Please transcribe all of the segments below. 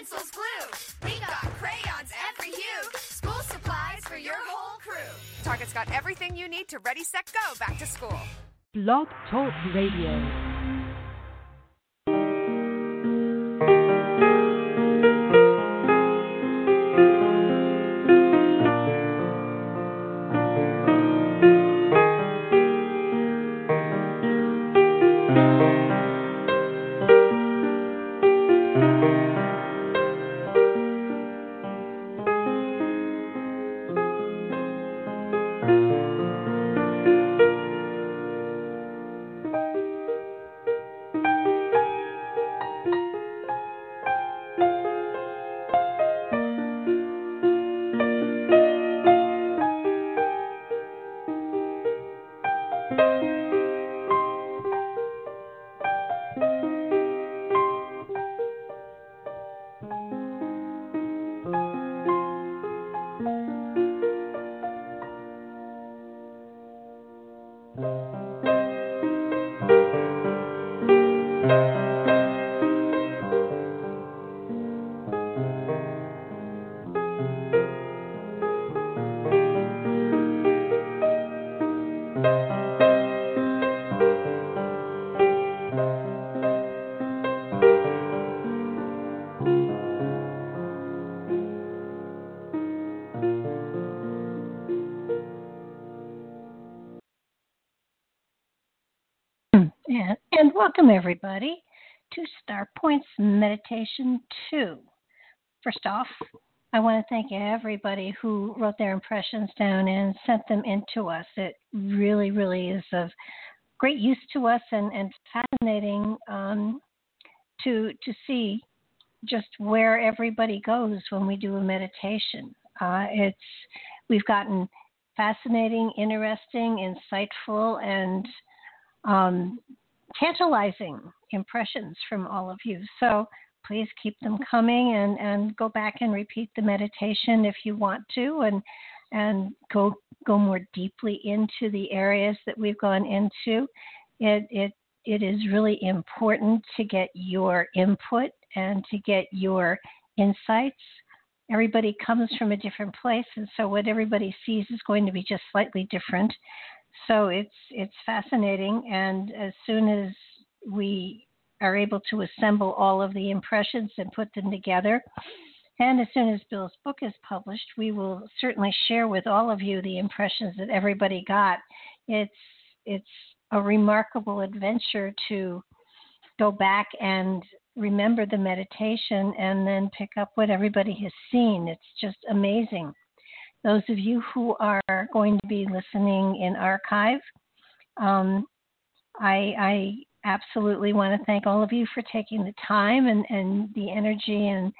pencils, glue. We got crayons every hue. School supplies for your whole crew. Target's got everything you need to ready, set, go back to school. Blog Talk Radio. Welcome, everybody, to Star Points Meditation 2. First off, I want to thank everybody who wrote their impressions down and sent them in to us. It really, really is of great use to us and, and fascinating um, to, to see just where everybody goes when we do a meditation. Uh, it's we've gotten fascinating, interesting, insightful, and um, tantalizing impressions from all of you. So please keep them mm-hmm. coming and, and go back and repeat the meditation if you want to and and go go more deeply into the areas that we've gone into. It it it is really important to get your input and to get your insights. Everybody comes from a different place, and so what everybody sees is going to be just slightly different. So it's it's fascinating, and as soon as we are able to assemble all of the impressions and put them together, and as soon as Bill's book is published, we will certainly share with all of you the impressions that everybody got. It's it's a remarkable adventure to go back and remember the meditation and then pick up what everybody has seen. It's just amazing those of you who are going to be listening in archive, um, I, I, absolutely want to thank all of you for taking the time and, and the energy and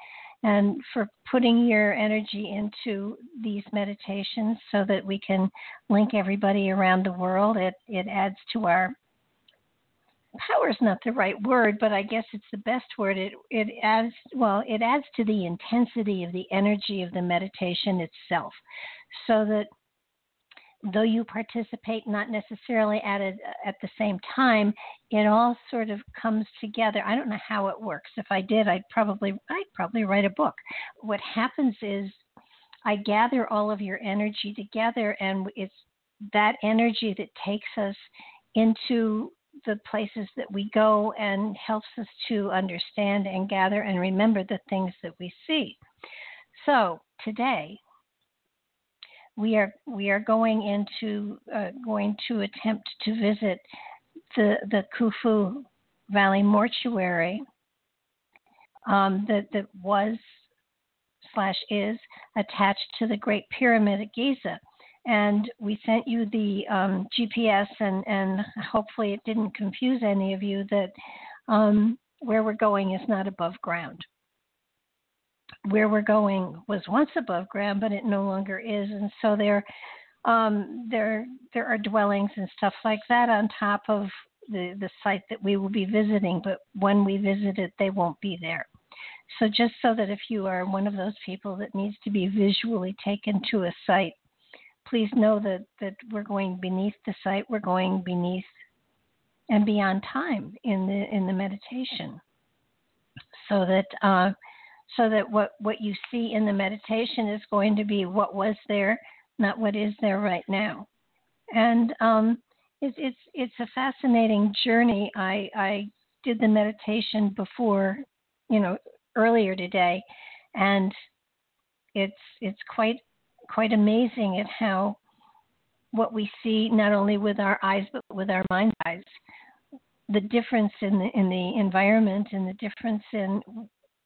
and for putting your energy into these meditations so that we can link everybody around the world. It it adds to our power is not the right word, but I guess it's the best word. It it adds well, it adds to the intensity of the energy of the meditation itself, so that though you participate not necessarily at a, at the same time, it all sort of comes together. I don't know how it works. If I did, I'd probably I'd probably write a book. What happens is I gather all of your energy together, and it's that energy that takes us into the places that we go and helps us to understand and gather and remember the things that we see. So today we are we are going into uh, going to attempt to visit the the Khufu Valley Mortuary um, that that was slash is attached to the Great Pyramid at Giza and we sent you the um, GPS, and, and hopefully it didn't confuse any of you that um, where we're going is not above ground. Where we're going was once above ground, but it no longer is, and so there, um, there, there are dwellings and stuff like that on top of the the site that we will be visiting. But when we visit it, they won't be there. So just so that if you are one of those people that needs to be visually taken to a site please know that, that we're going beneath the site, we're going beneath and beyond time in the in the meditation. So that uh, so that what, what you see in the meditation is going to be what was there, not what is there right now. And um, it's, it's, it's a fascinating journey. I, I did the meditation before, you know, earlier today, and it's it's quite quite amazing at how what we see not only with our eyes but with our mind's eyes. The difference in the in the environment and the difference in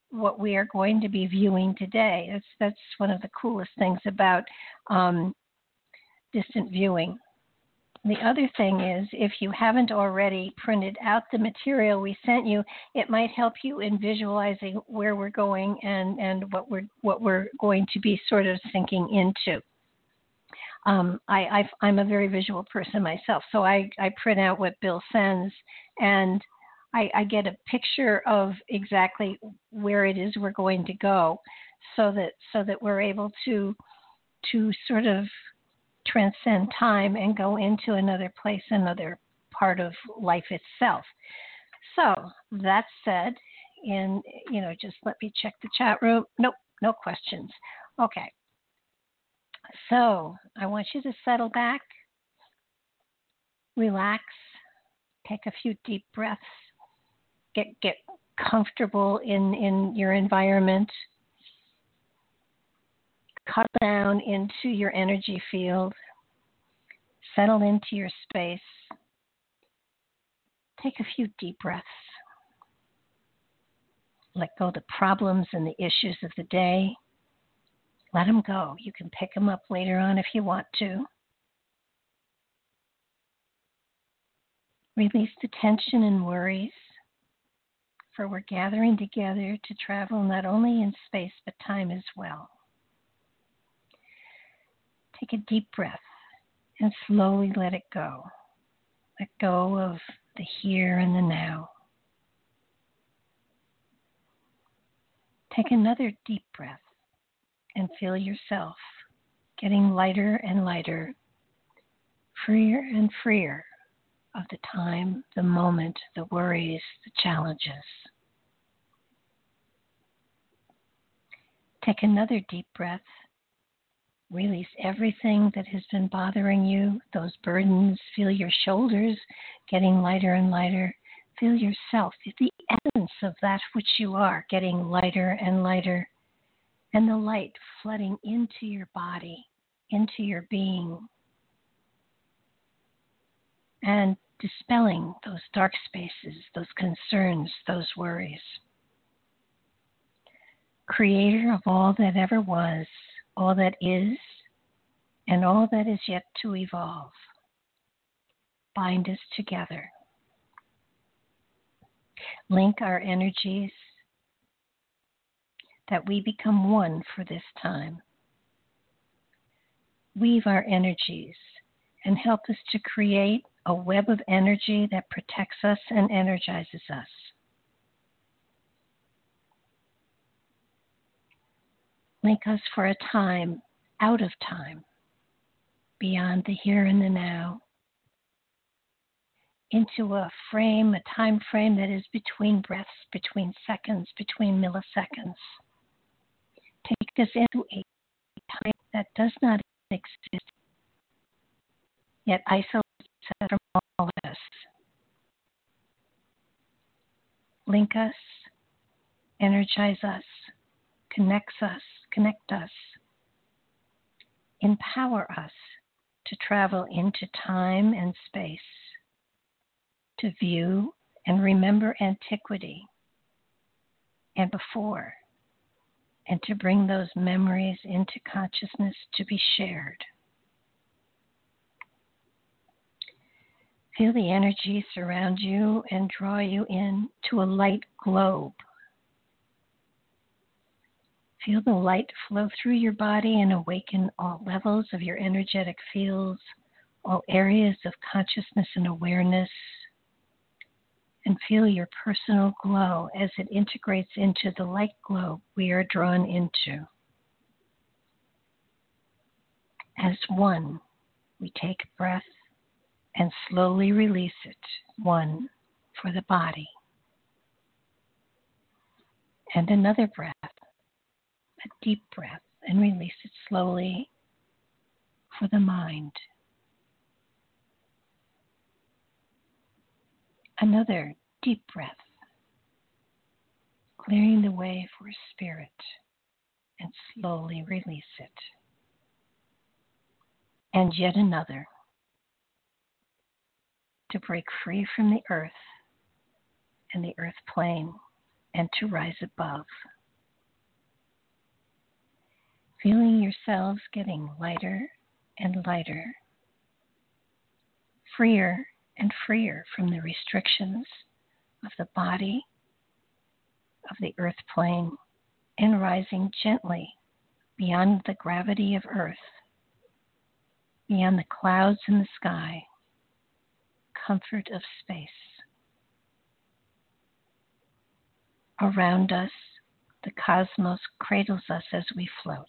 what we are going to be viewing today. That's that's one of the coolest things about um, distant viewing the other thing is, if you haven't already printed out the material we sent you, it might help you in visualizing where we're going and, and what we're what we're going to be sort of sinking into. Um, I, I, am a very visual person myself, so I, I print out what Bill sends, and I, I get a picture of exactly where it is we're going to go, so that so that we're able to to sort of transcend time and go into another place, another part of life itself. So that said, and you know, just let me check the chat room. Nope, no questions. Okay. So I want you to settle back, relax, take a few deep breaths, get get comfortable in in your environment cut down into your energy field, settle into your space. Take a few deep breaths. Let go the problems and the issues of the day. Let them go. You can pick them up later on if you want to. Release the tension and worries, for we're gathering together to travel not only in space but time as well. Take a deep breath and slowly let it go. Let go of the here and the now. Take another deep breath and feel yourself getting lighter and lighter, freer and freer of the time, the moment, the worries, the challenges. Take another deep breath Release everything that has been bothering you, those burdens. Feel your shoulders getting lighter and lighter. Feel yourself, the essence of that which you are, getting lighter and lighter. And the light flooding into your body, into your being. And dispelling those dark spaces, those concerns, those worries. Creator of all that ever was, all that is, and all that is yet to evolve. Bind us together. Link our energies that we become one for this time. Weave our energies and help us to create a web of energy that protects us and energizes us. Link us for a time out of time, beyond the here and the now, into a frame, a time frame that is between breaths, between seconds, between milliseconds. Take us into a time that does not exist, yet isolates us from all of us. Link us, energize us, connects us, connect us, empower us to travel into time and space, to view and remember antiquity and before, and to bring those memories into consciousness to be shared. Feel the energy surround you and draw you in to a light globe Feel the light flow through your body and awaken all levels of your energetic fields, all areas of consciousness and awareness. And feel your personal glow as it integrates into the light globe we are drawn into. As one, we take breath and slowly release it, one for the body. And another breath a deep breath and release it slowly for the mind. Another deep breath, clearing the way for spirit, and slowly release it. And yet another to break free from the earth and the earth plane and to rise above. Feeling yourselves getting lighter and lighter, freer and freer from the restrictions of the body, of the earth plane, and rising gently beyond the gravity of earth, beyond the clouds in the sky, comfort of space. Around us, the cosmos cradles us as we float.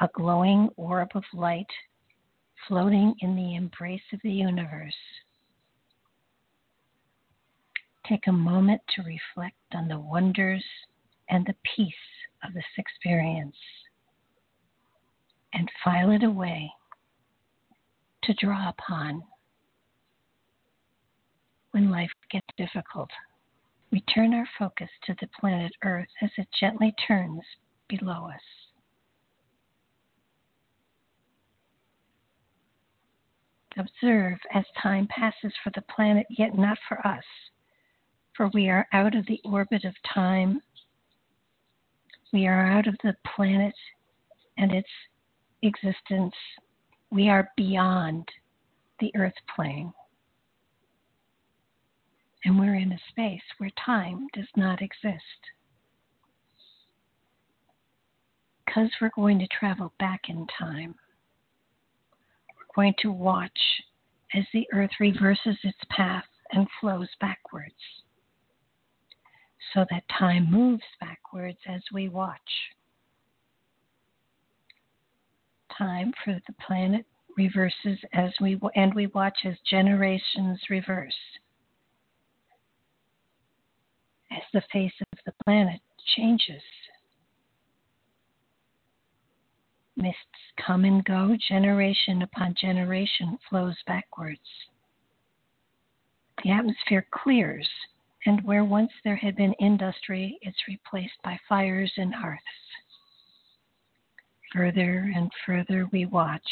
A glowing orb of light floating in the embrace of the universe. Take a moment to reflect on the wonders and the peace of this experience and file it away to draw upon when life gets difficult. We turn our focus to the planet Earth as it gently turns below us. Observe as time passes for the planet, yet not for us, for we are out of the orbit of time. We are out of the planet and its existence. We are beyond the earth plane. And we're in a space where time does not exist. Because we're going to travel back in time, we're going to watch as the earth reverses its path and flows backwards so that time moves backwards as we watch. Time for the planet reverses as we and we watch as generations reverse as the face of the planet changes. Mists come and go, generation upon generation flows backwards. The atmosphere clears, and where once there had been industry, it's replaced by fires and hearths. Further and further we watch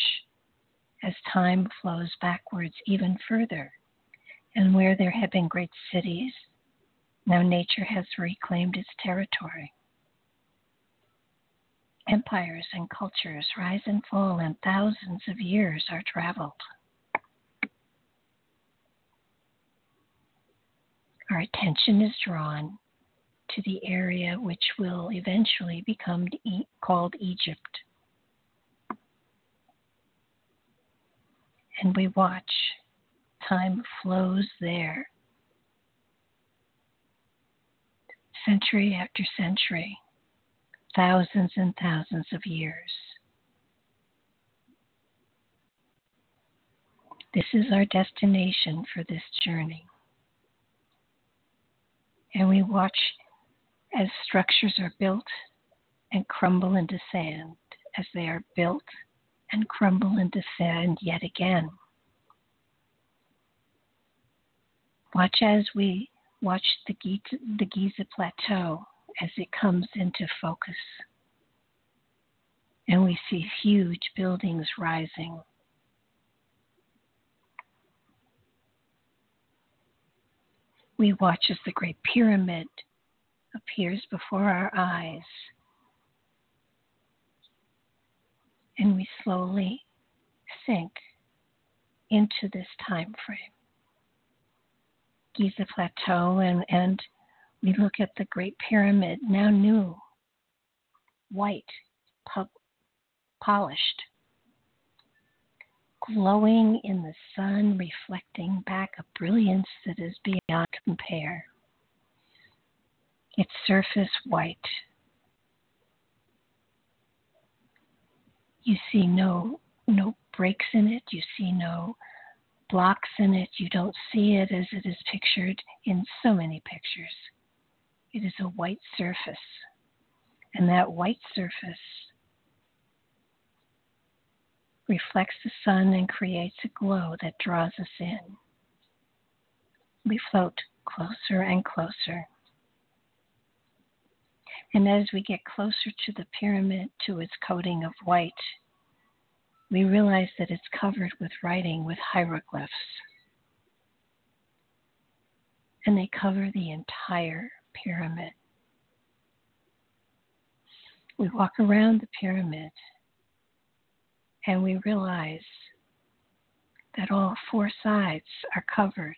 as time flows backwards even further, and where there had been great cities, now nature has reclaimed its territory. Empires and cultures rise and fall, and thousands of years are traveled. Our attention is drawn to the area which will eventually become called Egypt. And we watch. Time flows there century after century, thousands and thousands of years. This is our destination for this journey. And we watch as structures are built and crumble into sand, as they are built and crumble into sand yet again. Watch as we watch the Giza, the Giza Plateau as it comes into focus. And we see huge buildings rising. We watch as the Great Pyramid appears before our eyes. And we slowly sink into this time frame. Giza Plateau and, and we look at the Great Pyramid, now new, white, polished, glowing in the sun, reflecting back a brilliance that is beyond compare. Its surface white. You see no no breaks in it. You see no blocks in it. You don't see it as it is pictured in so many pictures. It is a white surface. And that white surface reflects the sun and creates a glow that draws us in. We float closer and closer. And as we get closer to the pyramid, to its coating of white, we realize that it's covered with writing with hieroglyphs. And they cover the entire pyramid. We walk around the pyramid and we realize that all four sides are covered.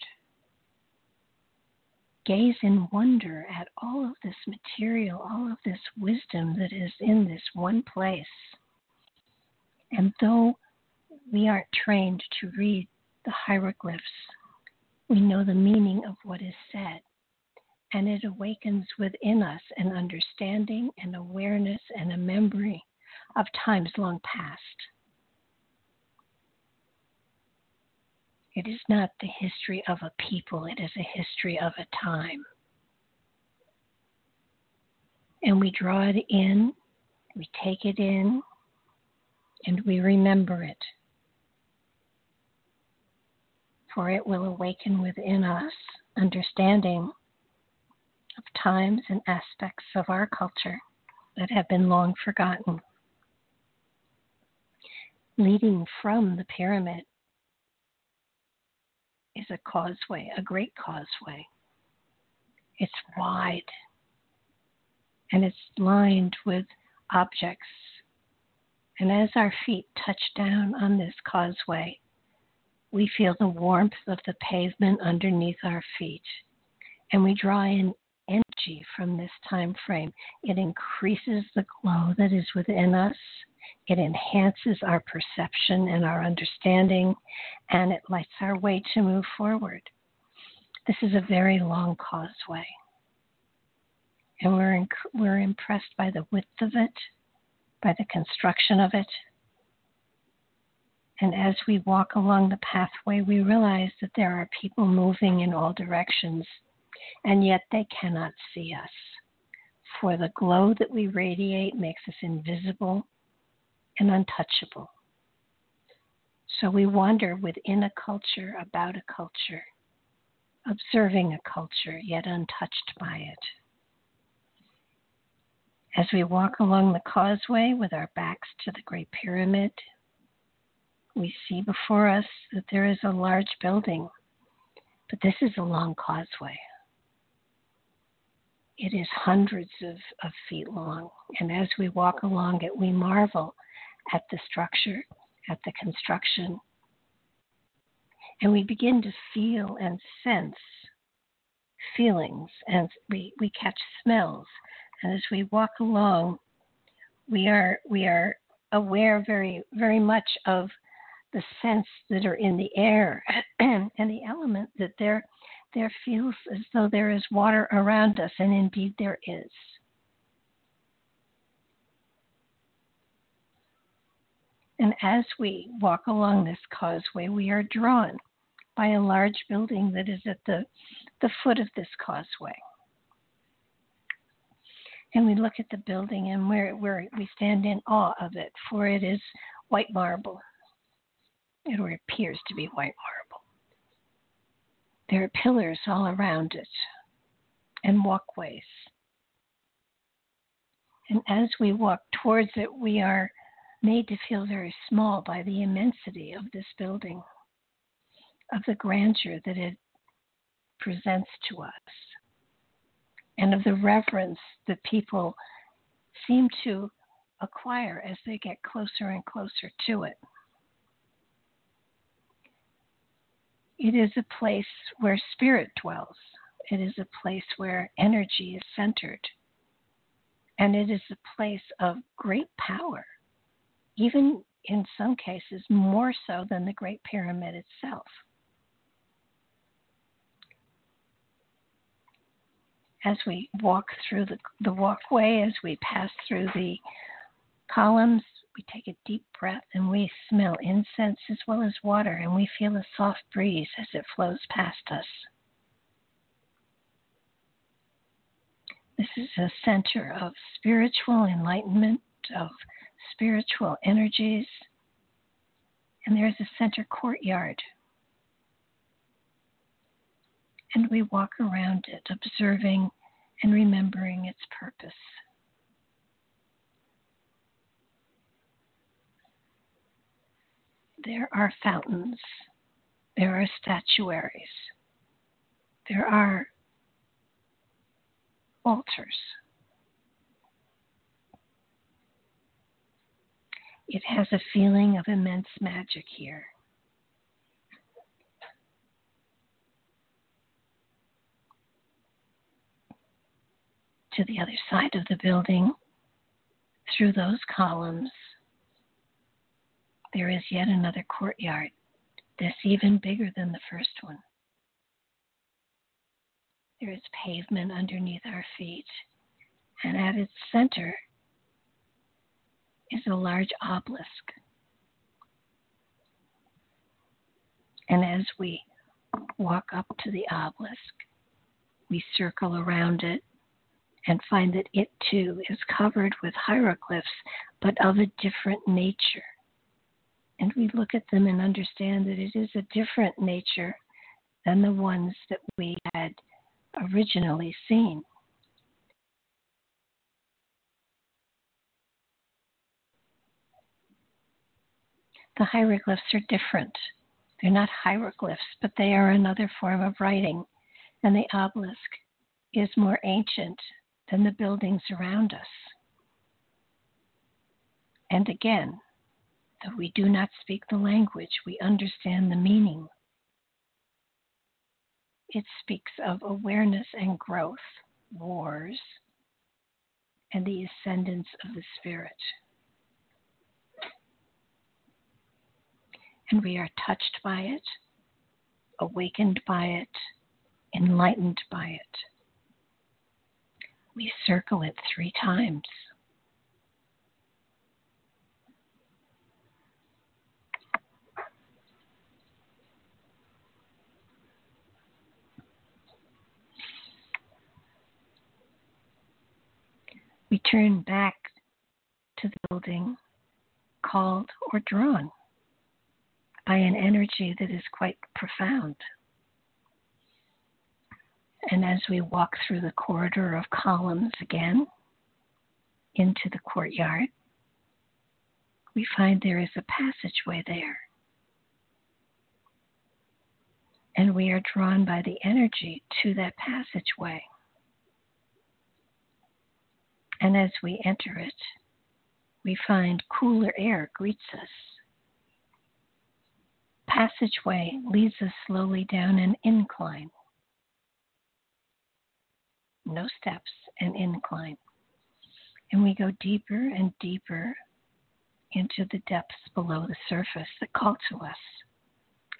Gaze in wonder at all of this material, all of this wisdom that is in this one place. And though we aren't trained to read the hieroglyphs, we know the meaning of what is said. And it awakens within us an understanding, an awareness, and a memory of times long past. It is not the history of a people, it is a history of a time. And we draw it in, we take it in, and we remember it. For it will awaken within us understanding of times and aspects of our culture that have been long forgotten. Leading from the pyramid is a causeway, a great causeway. It's wide and it's lined with objects. And as our feet touch down on this causeway, we feel the warmth of the pavement underneath our feet. And we draw in energy from this time frame. It increases the glow that is within us it enhances our perception and our understanding, and it lights our way to move forward. This is a very long causeway. And we're, inc- we're impressed by the width of it, by the construction of it. And as we walk along the pathway, we realize that there are people moving in all directions, and yet they cannot see us. For the glow that we radiate makes us invisible and untouchable. So we wander within a culture, about a culture, observing a culture, yet untouched by it. As we walk along the causeway with our backs to the Great Pyramid, we see before us that there is a large building, but this is a long causeway. It is hundreds of, of feet long, and as we walk along it, we marvel at the structure, at the construction. And we begin to feel and sense feelings, and we, we catch smells. And as we walk along, we are we are aware very very much of the scents that are in the air and the element that there there feels as though there is water around us, and indeed there is. And as we walk along this causeway, we are drawn by a large building that is at the, the foot of this causeway. And we look at the building and we're, we stand in awe of it, for it is white marble. It appears to be white marble. There are pillars all around it and walkways. And as we walk towards it, we are made to feel very small by the immensity of this building, of the grandeur that it presents to us, and of the reverence that people seem to acquire as they get closer and closer to it. It is a place where spirit dwells. It is a place where energy is centered. And it is a place of great power even in some cases more so than the Great Pyramid itself. As we walk through the, the walkway, as we pass through the columns, we take a deep breath and we smell incense as well as water, and we feel a soft breeze as it flows past us. This is a center of spiritual enlightenment, of spiritual energies, and there's a center courtyard. And we walk around it, observing and remembering its purpose. There are fountains, there are statuaries, there are altars. It has a feeling of immense magic here. To the other side of the building, through those columns, there is yet another courtyard that's even bigger than the first one. There is pavement underneath our feet, and at its center is a large obelisk. And as we walk up to the obelisk, we circle around it and find that it too is covered with hieroglyphs, but of a different nature. And we look at them and understand that it is a different nature than the ones that we had originally seen. The hieroglyphs are different. They're not hieroglyphs, but they are another form of writing, and the obelisk is more ancient than the buildings around us. And again, though we do not speak the language, we understand the meaning. It speaks of awareness and growth, wars, and the ascendance of the spirit. And we are touched by it, awakened by it, enlightened by it. We circle it three times. we turn back to the building called or drawn by an energy that is quite profound. And as we walk through the corridor of columns again into the courtyard, we find there is a passageway there. And we are drawn by the energy to that passageway. And as we enter it, we find cooler air greets us. Passageway leads us slowly down an incline. No steps, an incline. And we go deeper and deeper into the depths below the surface that call to us.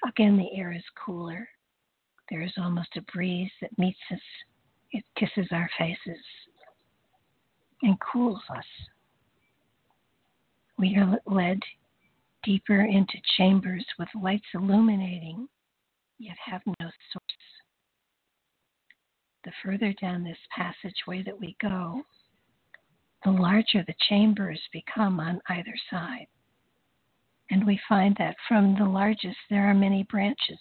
Again, the air is cooler. There is almost a breeze that meets us, it kisses our faces and cools us. We are led deeper into chambers with lights illuminating, yet have no source. The further down this passageway that we go, the larger the chambers become on either side. And we find that from the largest there are many branches,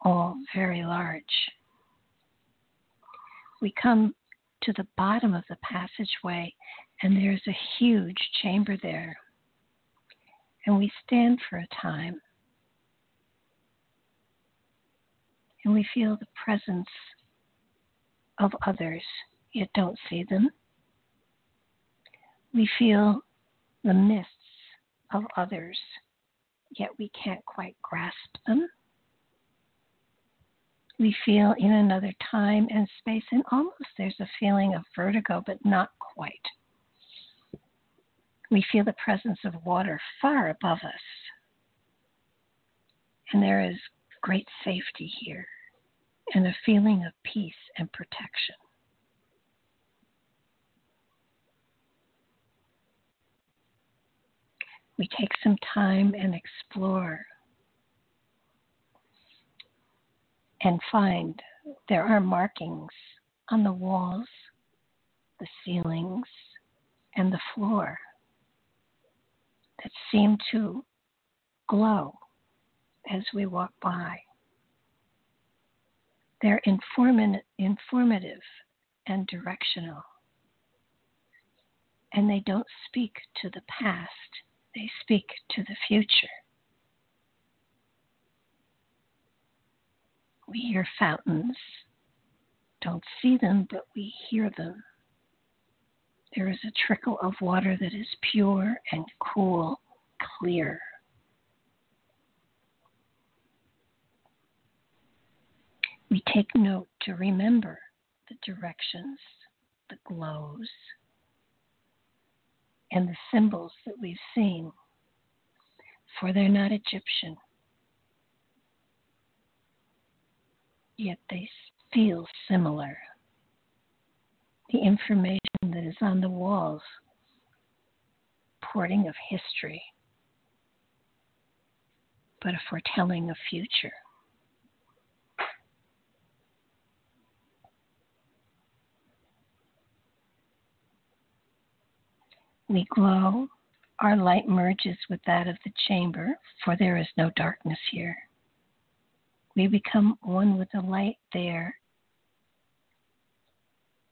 all very large. We come to the bottom of the passageway, and there's a huge chamber there. And we stand for a time, and we feel the presence of others, yet don't see them. We feel the mists of others, yet we can't quite grasp them we feel in another time and space, and almost there's a feeling of vertigo, but not quite. We feel the presence of water far above us, and there is great safety here and a feeling of peace and protection. We take some time and explore and find there are markings on the walls the ceilings, and the floor that seem to glow as we walk by. They're informative and directional. And they don't speak to the past, they speak to the future. We hear fountains, don't see them, but we hear them. There is a trickle of water that is pure and cool, clear. We take note to remember the directions, the glows, and the symbols that we've seen, for they're not Egyptian. Yet they feel similar. The information that is on the walls, porting of history, but a foretelling of future. We glow, our light merges with that of the chamber, for there is no darkness here. We become one with the light there,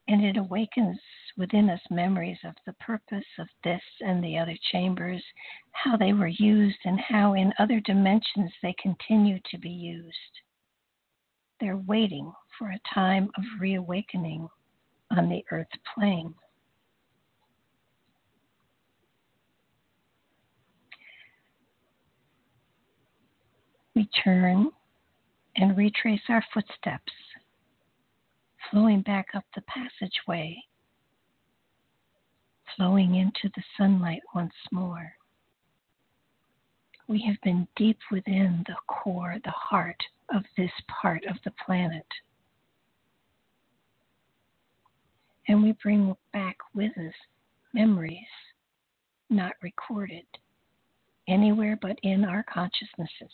and it awakens within us memories of the purpose of this and the other chambers, how they were used, and how in other dimensions they continue to be used. They're waiting for a time of reawakening on the earth plane. We turn and retrace our footsteps, flowing back up the passageway, flowing into the sunlight once more. We have been deep within the core, the heart of this part of the planet. And we bring back with us memories not recorded anywhere but in our consciousnesses.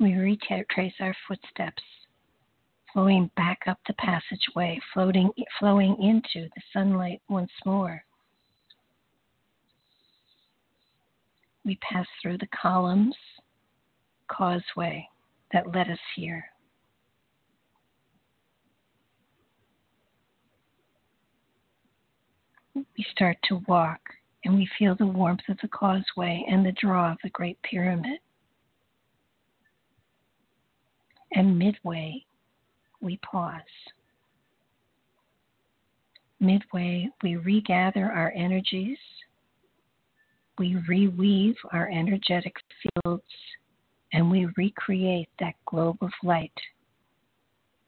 We retrace our footsteps, flowing back up the passageway, floating, flowing into the sunlight once more. We pass through the columns, causeway that led us here. We start to walk and we feel the warmth of the causeway and the draw of the Great Pyramid. And midway, we pause. Midway, we regather our energies, we reweave our energetic fields, and we recreate that globe of light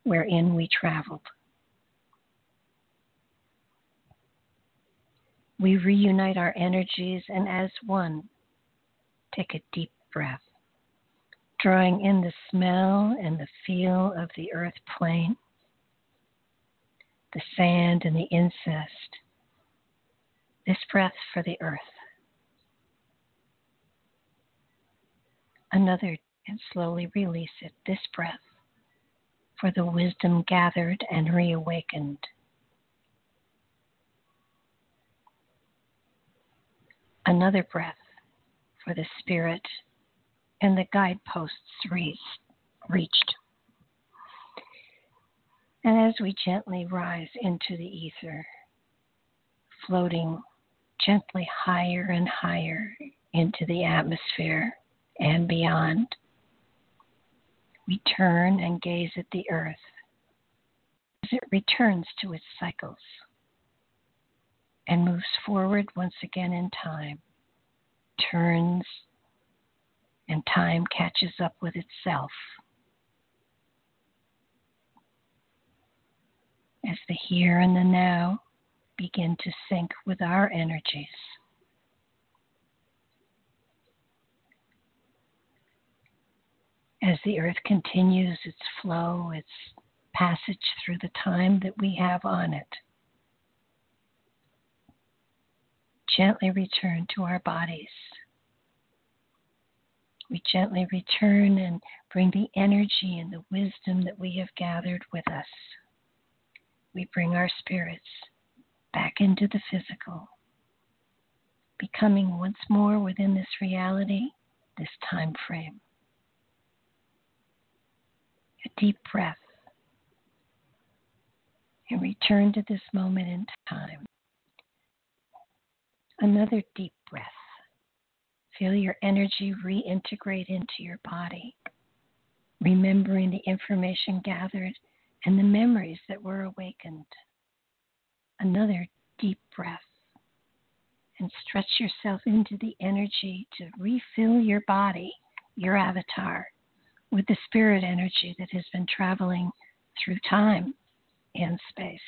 wherein we traveled. We reunite our energies and, as one, take a deep breath drawing in the smell and the feel of the earth plane, the sand and the incest. This breath for the earth. Another and slowly release it. This breath for the wisdom gathered and reawakened. Another breath for the spirit and the guideposts reached. And as we gently rise into the ether, floating gently higher and higher into the atmosphere and beyond, we turn and gaze at the earth as it returns to its cycles and moves forward once again in time, turns and time catches up with itself. As the here and the now begin to sync with our energies. As the earth continues its flow, its passage through the time that we have on it, gently return to our bodies we gently return and bring the energy and the wisdom that we have gathered with us. We bring our spirits back into the physical, becoming once more within this reality, this time frame. A deep breath and return to this moment in time. Another deep breath. Feel your energy reintegrate into your body, remembering the information gathered and the memories that were awakened. Another deep breath. And stretch yourself into the energy to refill your body, your avatar, with the spirit energy that has been traveling through time and space.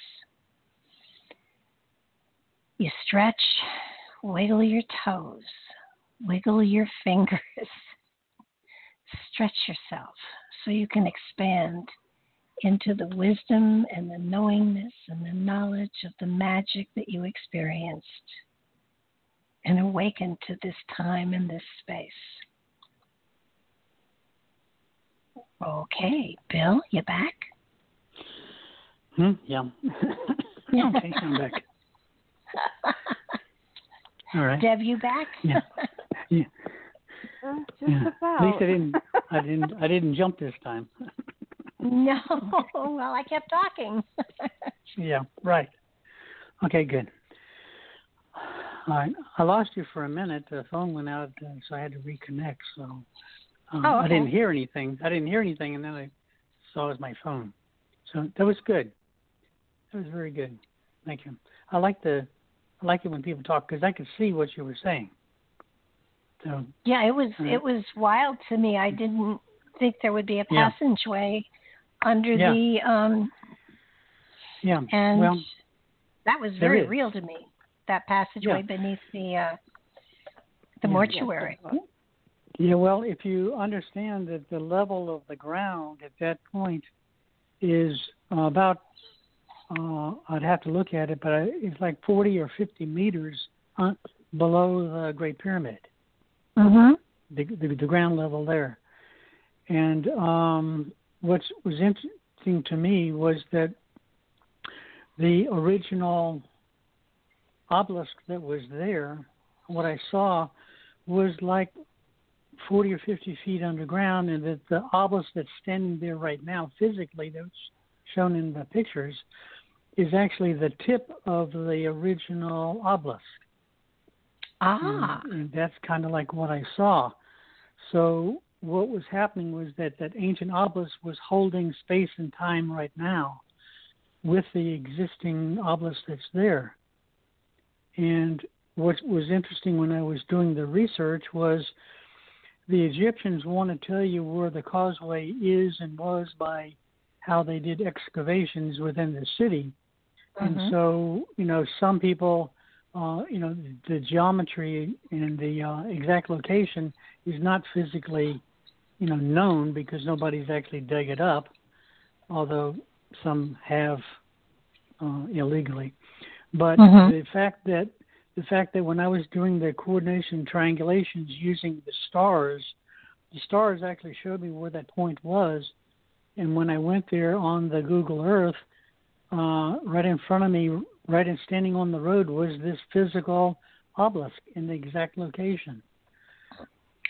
You stretch, wiggle your toes, wiggle your fingers, stretch yourself so you can expand into the wisdom and the knowingness and the knowledge of the magic that you experienced and awaken to this time and this space. Okay, Bill, you back? Hmm? Yeah. okay, I'm back. All right. Deb, you back? Yeah. Yeah. Uh, just yeah. about. At least I didn't. I didn't. I didn't jump this time. no. Well, I kept talking. yeah. Right. Okay. Good. All right. I lost you for a minute. The phone went out, uh, so I had to reconnect. So um, Oh, I didn't hear anything. I didn't hear anything, and then I saw it was my phone. So that was good. That was very good. Thank you. I like the. I like it when people talk because I could see what you were saying. So yeah, it was Right. it was wild to me. I didn't think there would be a Yeah. passageway under Yeah. the um yeah. and well, that was very is. real to me. That passageway Yeah. beneath the uh the Yeah. mortuary. Yeah, well, if you understand that the level of the ground at that point is uh, about, uh, I'd have to look at it, but it's like 40 or 50 meters uh, below the Great Pyramid, Mhm. the, the, the ground level there. And um, what was interesting to me was that the original obelisk that was there, what I saw was like 40 or 50 feet underground, and that the obelisk that's standing there right now, physically, that's shown in the pictures, is actually the tip of the original obelisk. Ah. And, and that's kind of like what I saw. So what was happening was that that ancient obelisk was holding space and time right now with the existing obelisk that's there. And what was interesting when I was doing the research was the Egyptians want to tell you where the causeway is and was by how they did excavations within the city. Mhm. And so, you know, some people, uh, you know, the geometry and the uh, exact location is not physically, you know, known because nobody's actually dug it up, although some have uh, illegally. But Mhm. the fact that the fact that when I was doing the coordination triangulations using the stars, the stars actually showed me where that point was. And when I went there on the Google Earth, uh, right in front of me, right and standing on the road, was this physical obelisk in the exact location.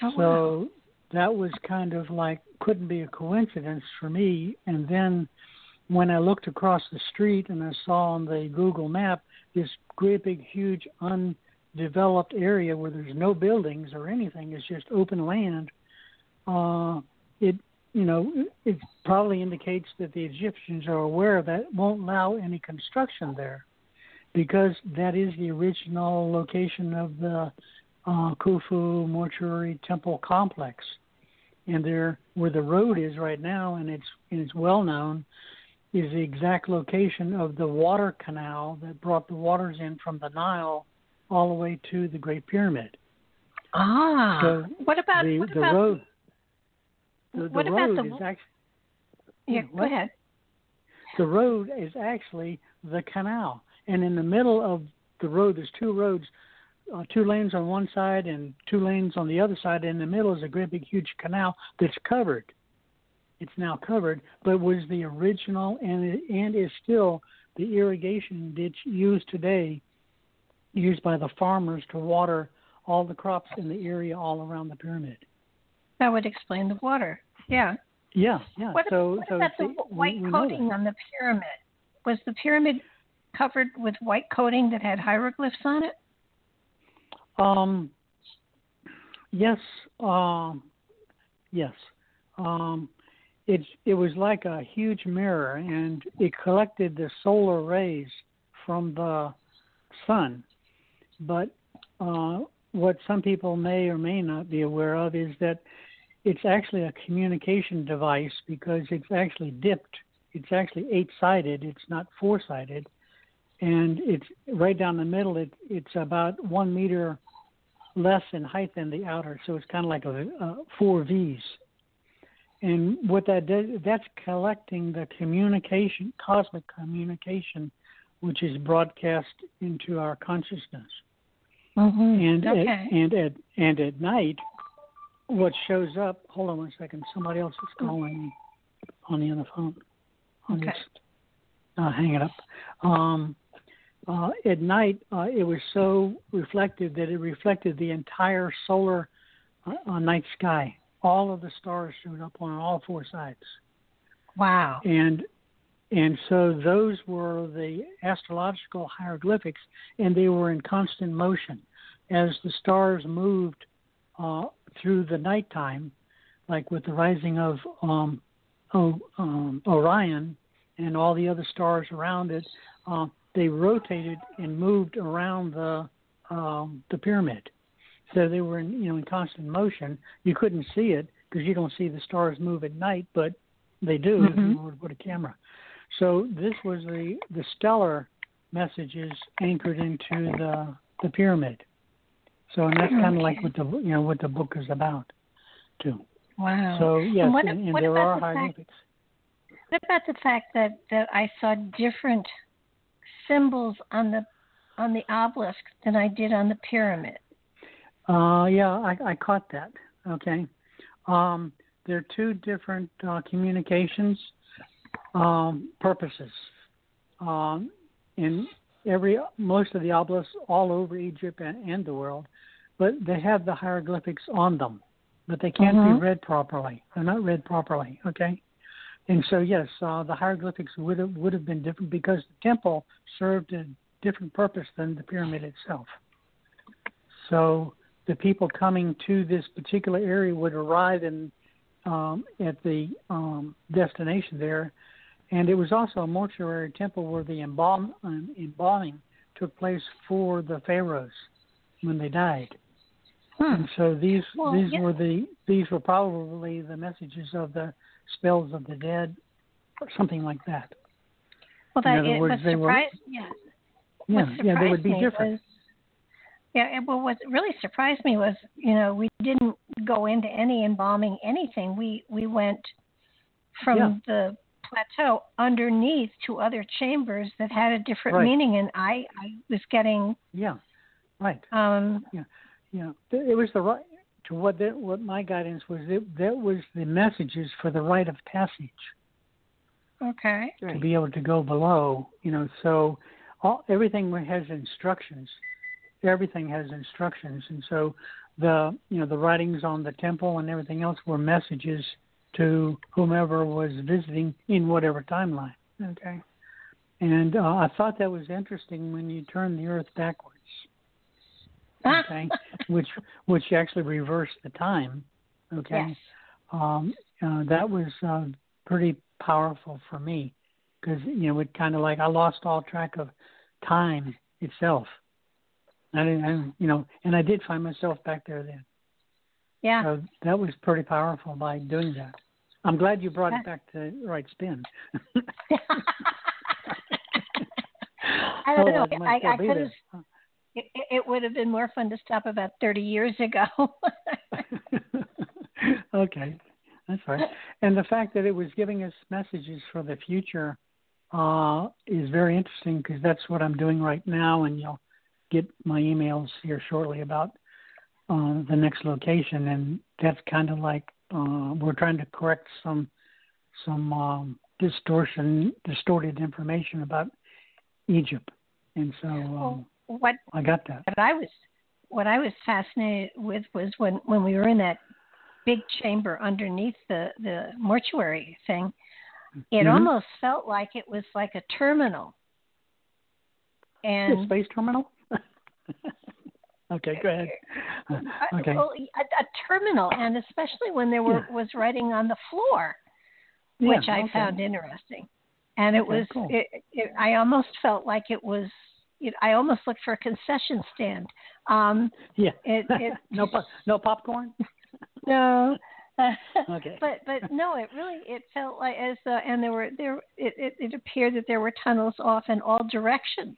Oh, wow. So that was kind of like couldn't be a coincidence for me. And then when I looked across the street and I saw on the Google map this great big huge undeveloped area where there's no buildings or anything, it's just open land. Uh, it you know it probably indicates that the Egyptians are aware that won't allow any construction there because that is the original location of the uh, Khufu mortuary temple complex. And there, where the road is right now, and it's and it's well known, is the exact location of the water canal that brought the waters in from the Nile all the way to the Great Pyramid. ah. So what about the what the about road, the, the what about the- is actually yeah, go what? ahead. the road is actually the canal, and in the middle of the road, there's two roads. uh, two lanes on one side and two lanes on the other side. And In the middle is a great big huge canal that's covered. It's now covered, but was the original and it, and is still the irrigation ditch used today, used by the farmers to water all the crops in the area all around the pyramid. That would explain the water. Yeah. Yeah, yeah. What, so, what so about the white we, we know coating on the pyramid? Was the pyramid covered with white coating that had hieroglyphs on it? Um, yes, um, yes. Um, it it was like a huge mirror, and it collected the solar rays from the sun. But uh, what some people may or may not be aware of is that it's actually a communication device because it's actually dipped. It's actually eight-sided. It's not four-sided, and it's right down the middle. It it's about one meter less in height than the outer, so it's kind of like a, a four V's. And what that does, that's collecting the communication, cosmic communication, which is broadcast into our consciousness. Mm-hmm. And Okay. at, and at and at night, what shows up? Hold on one second. Somebody else is calling me on the other phone. I'll Okay. just uh, hang it up. Um, uh, at night, uh, it was so reflective that it reflected the entire solar uh, uh, night sky. All of the stars showed up on all four sides, Wow. and and so those were the astrological hieroglyphics, and they were in constant motion as the stars moved uh, through the nighttime, like with the rising of um, o, um, Orion and all the other stars around it. They rotated and moved around the um, the pyramid, so they were in you know in constant motion. You couldn't see it because you don't see the stars move at night, but they do if Mhm. you were to put a camera. So this was the the stellar messages anchored into the the pyramid. So and that's kind of like what the you know what the book is about, too. Wow. So yes, what- and, and what there are the fact- hieroglyphics. What about the fact that, that I saw different symbols on the on the obelisk than I did on the pyramid? Uh, yeah, I, I caught that. Okay. Um, there are two different uh, communications um, purposes. Um, in every most of the obelisks all over Egypt and, and the world, but they have the hieroglyphics on them, but they can't be read properly. They're not read properly. Okay. And so yes, uh, the hieroglyphics would have would have been different because the temple served a different purpose than the pyramid itself. So the people coming to this particular area would arrive in um, at the um, destination there, and it was also a mortuary temple where the embalm, um, embalming took place for the pharaohs when they died. Hmm. And so these Well, these yeah. were the these were probably the messages of the spells of the dead, or something like that. Well, In that other it words, they were- Yeah. Yeah, yeah, they would be different. Was, yeah, well, what really surprised me was, you know, we didn't go into any embalming anything. We we went from Yeah. the plateau underneath to other chambers that had a different Right. meaning, and I I was getting yeah, right. um Yeah, th- it was the right to what the, what my guidance was. It, that was the messages for the rite of passage okay. to be able to go below. You know, so all everything has instructions. Everything has instructions, and so the you know the writings on the temple and everything else were messages to whomever was visiting in whatever timeline. Okay, and uh, I thought that was interesting when you turn the Earth backwards. Okay, which which actually reversed the time. Okay, Yes. um, uh, that was uh, pretty powerful for me because you know it kind of like I lost all track of time itself. I didn't, I, you know, and I did find myself back there then. Yeah. So that was pretty powerful by doing that. I'm glad you brought it back to right spin. I don't know. Otherwise I, I could have. It, it would have been more fun to stop about 30 years ago. okay, that's right. And the fact that it was giving us messages for the future uh, is very interesting because that's what I'm doing right now, and you'll get my emails here shortly about uh, the next location, and that's kind of like uh, we're trying to correct some some um, distortion, distorted information about Egypt, and so um, what I got that. what I was what I was fascinated with was when when we were in that big chamber underneath the the mortuary thing. It Mhm. almost felt like it was like a terminal. The And space terminal. okay, go ahead. Uh, Okay. well, a, a terminal, and especially when there were Yeah. was writing on the floor, Yeah, which I okay. found interesting. And it Okay, was, cool. it, it, I almost felt like it was. It, I almost looked for a concession stand. Um, Yeah. it, it no, no popcorn. no. Okay. but but no, it really it felt like as uh, and there were there it, it it appeared that there were tunnels off in all directions.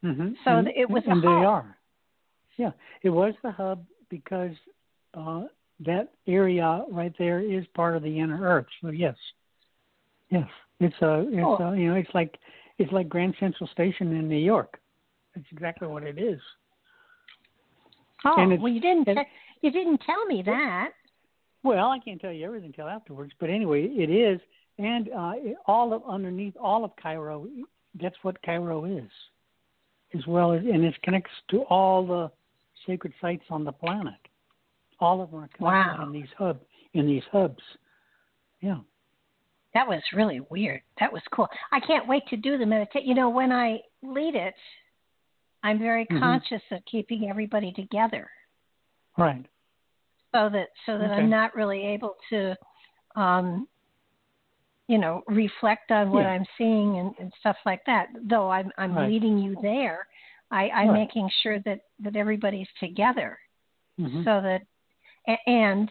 hmm So and, it was a and they are. Yeah, it was the hub because uh, that area right there is part of the inner Earth. So yes, yes, it's a it's Cool. a, you know it's like it's like Grand Central Station in New York. That's exactly what it is. Oh, well, you didn't you didn't tell me that. Well, I can't tell you everything till afterwards, but anyway, it is, and uh, all of underneath all of Cairo, that's what Cairo is, as well as, and it connects to all the sacred sites on the planet. All of them are connected Wow. in these hub in these hubs. Yeah. That was really weird. That was cool. I can't wait to do the meditation. You know, when I lead it, I'm very Mhm. conscious of keeping everybody together, Right. so that so that Okay. I'm not really able to, um, you know, reflect on what Yeah. I'm seeing and, and stuff like that. Though I'm I'm Right. leading you there, I, I'm Right. making sure that that everybody's together, hmm so that and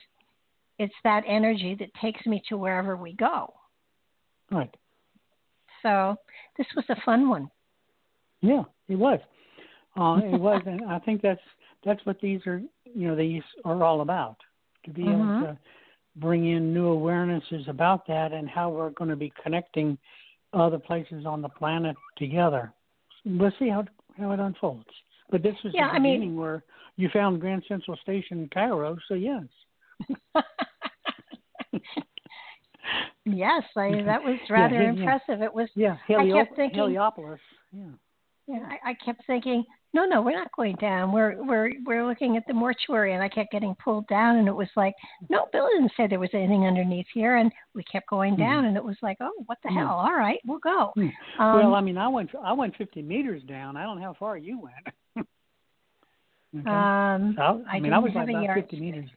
it's that energy that takes me to wherever we go. Right. So this was a fun one. Yeah, it was. Uh, it was, and I think that's that's what these are. You know, these are all about to be Mhm. able to bring in new awarenesses about that and how we're going to be connecting other places on the planet together. We'll see how how it unfolds. But this was Yeah, the I mean- beginning where you found Grand Central Station in Cairo. So yes, yes, I, that was rather yeah, yeah. impressive. It was. yeah, I kept thinking- Heliopolis. Yeah. Yeah, I, I kept thinking, no, no, we're not going down. We're we're we're looking at the mortuary, and I kept getting pulled down, and it was like, no, Bill didn't say there was anything underneath here, and we kept going down, and it was like, oh, what the Mhm. hell? All right, we'll go. Hmm. Um, well, I mean, I went I went 50 meters down. I don't know how far you went. okay. um, So, I, I mean, I was like about 50 meters.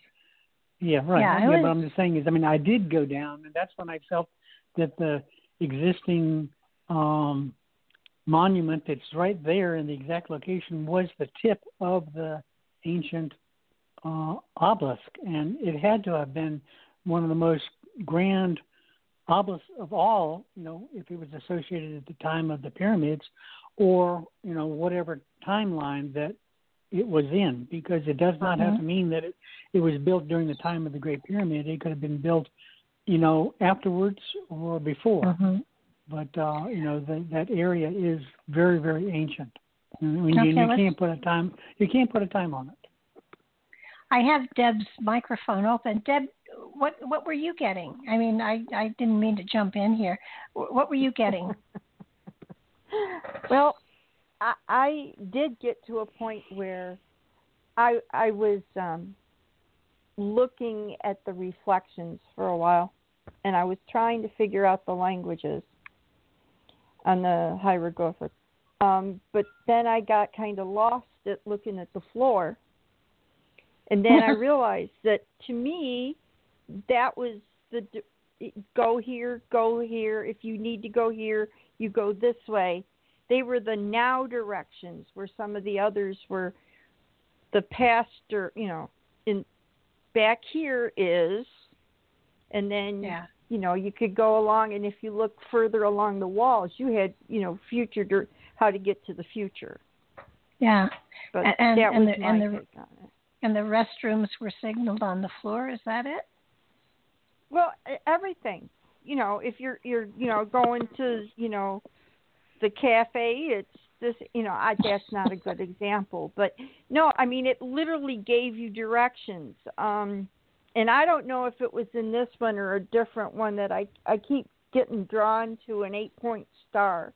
Yeah, right. Yeah, Yeah, I but I'm just saying is, I mean, I did go down, and that's when I felt that the existing um, monument that's right there in the exact location was the tip of the ancient uh, obelisk, and it had to have been one of the most grand obelisks of all. You know, if it was associated at the time of the pyramids, or you know, whatever timeline that it was in, because it does not have Mhm. to mean that it, it was built during the time of the Great Pyramid. It could have been built, you know, afterwards or before. mhm. But uh, you know, the, that area is very, very ancient. And when Okay, you, you can't put a time, you can't put a time on it. I have Deb's microphone open. Deb, what what were you getting? I mean, I I didn't mean to jump in here. What were you getting? well, I, I did get to a point where I I was um, looking at the reflections for a while, and I was trying to figure out the languages on the hieroglyphic. Um, but then I got kind of lost at looking at the floor, and then I realized that to me, that was the go here, go here. If you need to go here, you go this way they were the now directions where some of the others were the past or you know in back here is and then yeah. You know you could go along and if you look further along the walls you had you know future dir- how to get to the future Yeah. but and- that and was the- my and the- take on it And the restrooms were signaled on the floor. Is that it? well everything you know if you're you're you know going to you know the cafe it's this you know I, that's not a good example but no i mean it literally gave you directions um and i don't know if it was in this one or a different one that i i keep getting drawn to an eight point star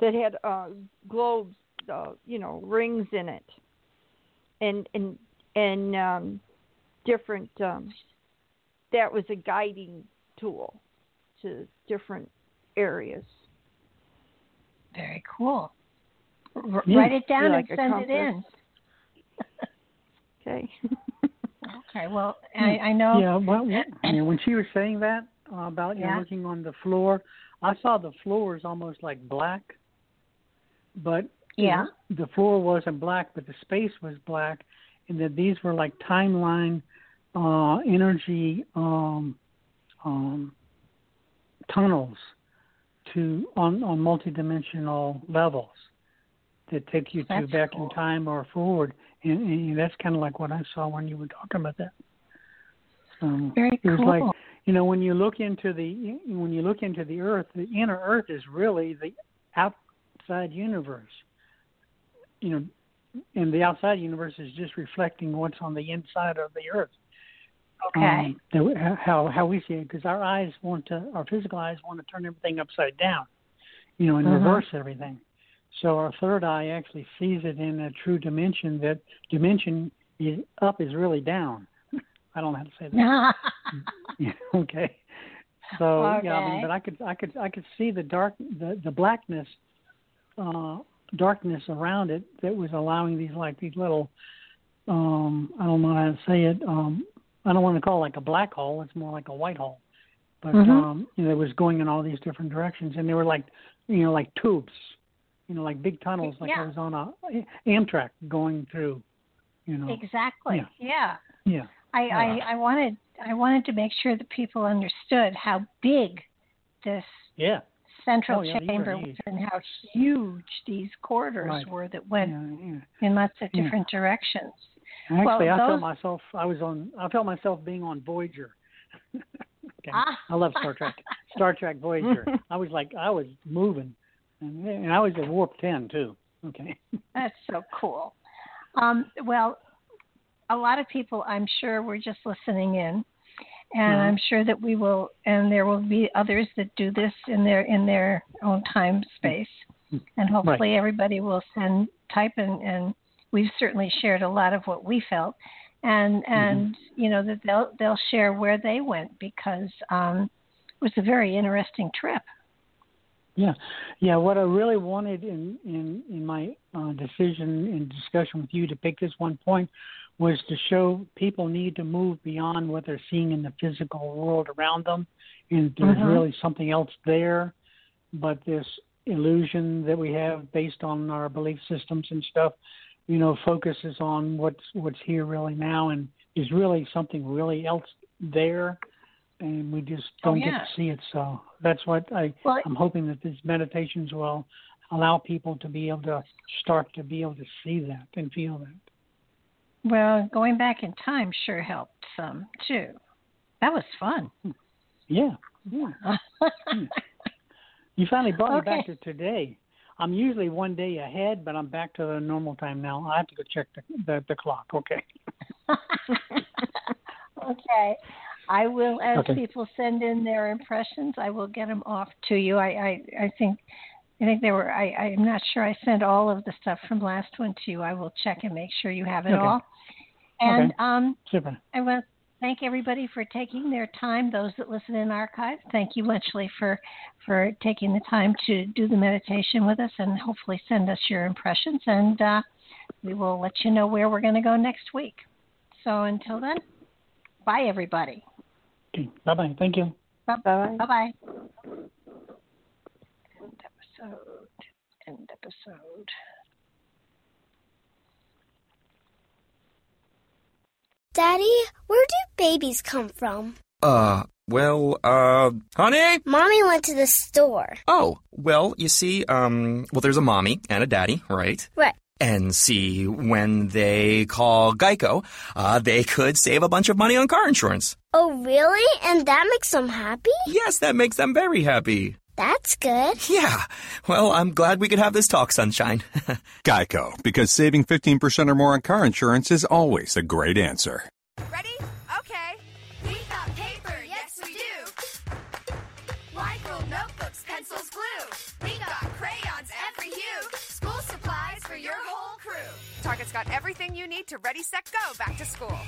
that had uh globes uh you know rings in it and and and um different um that was a guiding tool to different areas Very cool. R- Yeah, Write it down like and send compass. it in. okay Okay. Well, I, I know. Yeah, well, yeah, when she was saying that uh, about you know, Yeah. looking on the floor, I saw the floor is almost like black, but Yeah. know, the floor wasn't black, but the space was black, and that these were like timeline uh, energy um, um, tunnels to on on multidimensional levels that take you to back cool. in time or forward, and, and that's kind of like what I saw when you were talking about that. So Very it was like you know when you look into the when you look into the earth the inner earth is really the outside universe you know and the outside universe is just reflecting what's on the inside of the earth okay. um, how how we see it because our eyes want to our physical eyes want to turn everything upside down you know and Mhm. reverse everything so our third eye actually sees it in a true dimension that dimension is up is really down. I don't know how to say that. Okay. So yeah, I mean, but I could I could I could see the dark the the blackness uh darkness around it that was allowing these like these little um I don't know how to say it um I don't want to call it like a black hole. It's more like a white hole. But Mhm. um you know it was going in all these different directions. And they were like you know like tubes you know like big tunnels like Yeah. I was on a Amtrak going through you know Exactly. Yeah. Yeah. yeah I, I, I wanted I wanted to make sure that people understood how big this yeah central Oh, yeah, chamber was and how huge these corridors Right. were that went in lots of different directions. Actually, I those- felt myself. I was on. I felt myself being on Voyager. okay. Ah. I love Star Trek. Star Trek Voyager. I was like, I was moving, and, and I was at warp ten too. Okay. That's so cool. Um, well, a lot of people, I'm sure, were just listening in, and Mhm. I'm sure that we will, and there will be others that do this in their in their own time space, and hopefully everybody will send type and and we've certainly shared a lot of what we felt, and and you know that they'll they'll share where they went because um, it was a very interesting trip. Yeah, yeah. What I really wanted in in in my uh, decision and discussion with you to pick this one point was to show people need to move beyond what they're seeing in the physical world around them, and there's Mhm. really something else there. But this illusion that we have based on our belief systems and stuff, you know, focuses on what's what's here really now, and is really something really else there, and we just Oh, don't yeah. get to see it. So that's what I Well, I'm hoping that these meditations will allow people to be able to start to be able to see that and feel that. Well, going back in time sure helped some too. That was fun. Hmm. Yeah, yeah. Hmm. You finally brought me back to today. I'm usually one day ahead, but I'm back to the normal time now. I have to go check the the, the clock. Okay. okay. I will, as Okay. people send in their impressions, I will get them off to you. I, I, I think, I think there were. I, I'm not sure I sent all of the stuff from last one to you. I will check and make sure you have it Okay. all. And Okay. um, Super. I want to thank everybody for taking their time. Those that listen in archive, thank you, Lunchley, for for taking the time to do the meditation with us, and hopefully send us your impressions. And uh, we will let you know where we're going to go next week. So until then, bye everybody. Okay. Bye bye. Thank you. Bye bye. Bye bye. End episode. End episode. Daddy, where do babies come from? Uh, well, uh, honey? Mommy went to the store. Oh, well, you see, um, well, there's a mommy and a daddy, right? Right and see when they call Geico, uh, they could save a bunch of money on car insurance. Oh, really? And that makes them happy? Yes, that makes them very happy. That's good. Yeah. Well, I'm glad we could have this talk, Sunshine. Geico, because saving 15% or more on car insurance is always a great answer. Ready? your whole crew. Target's got everything you need to ready, set, go back to school.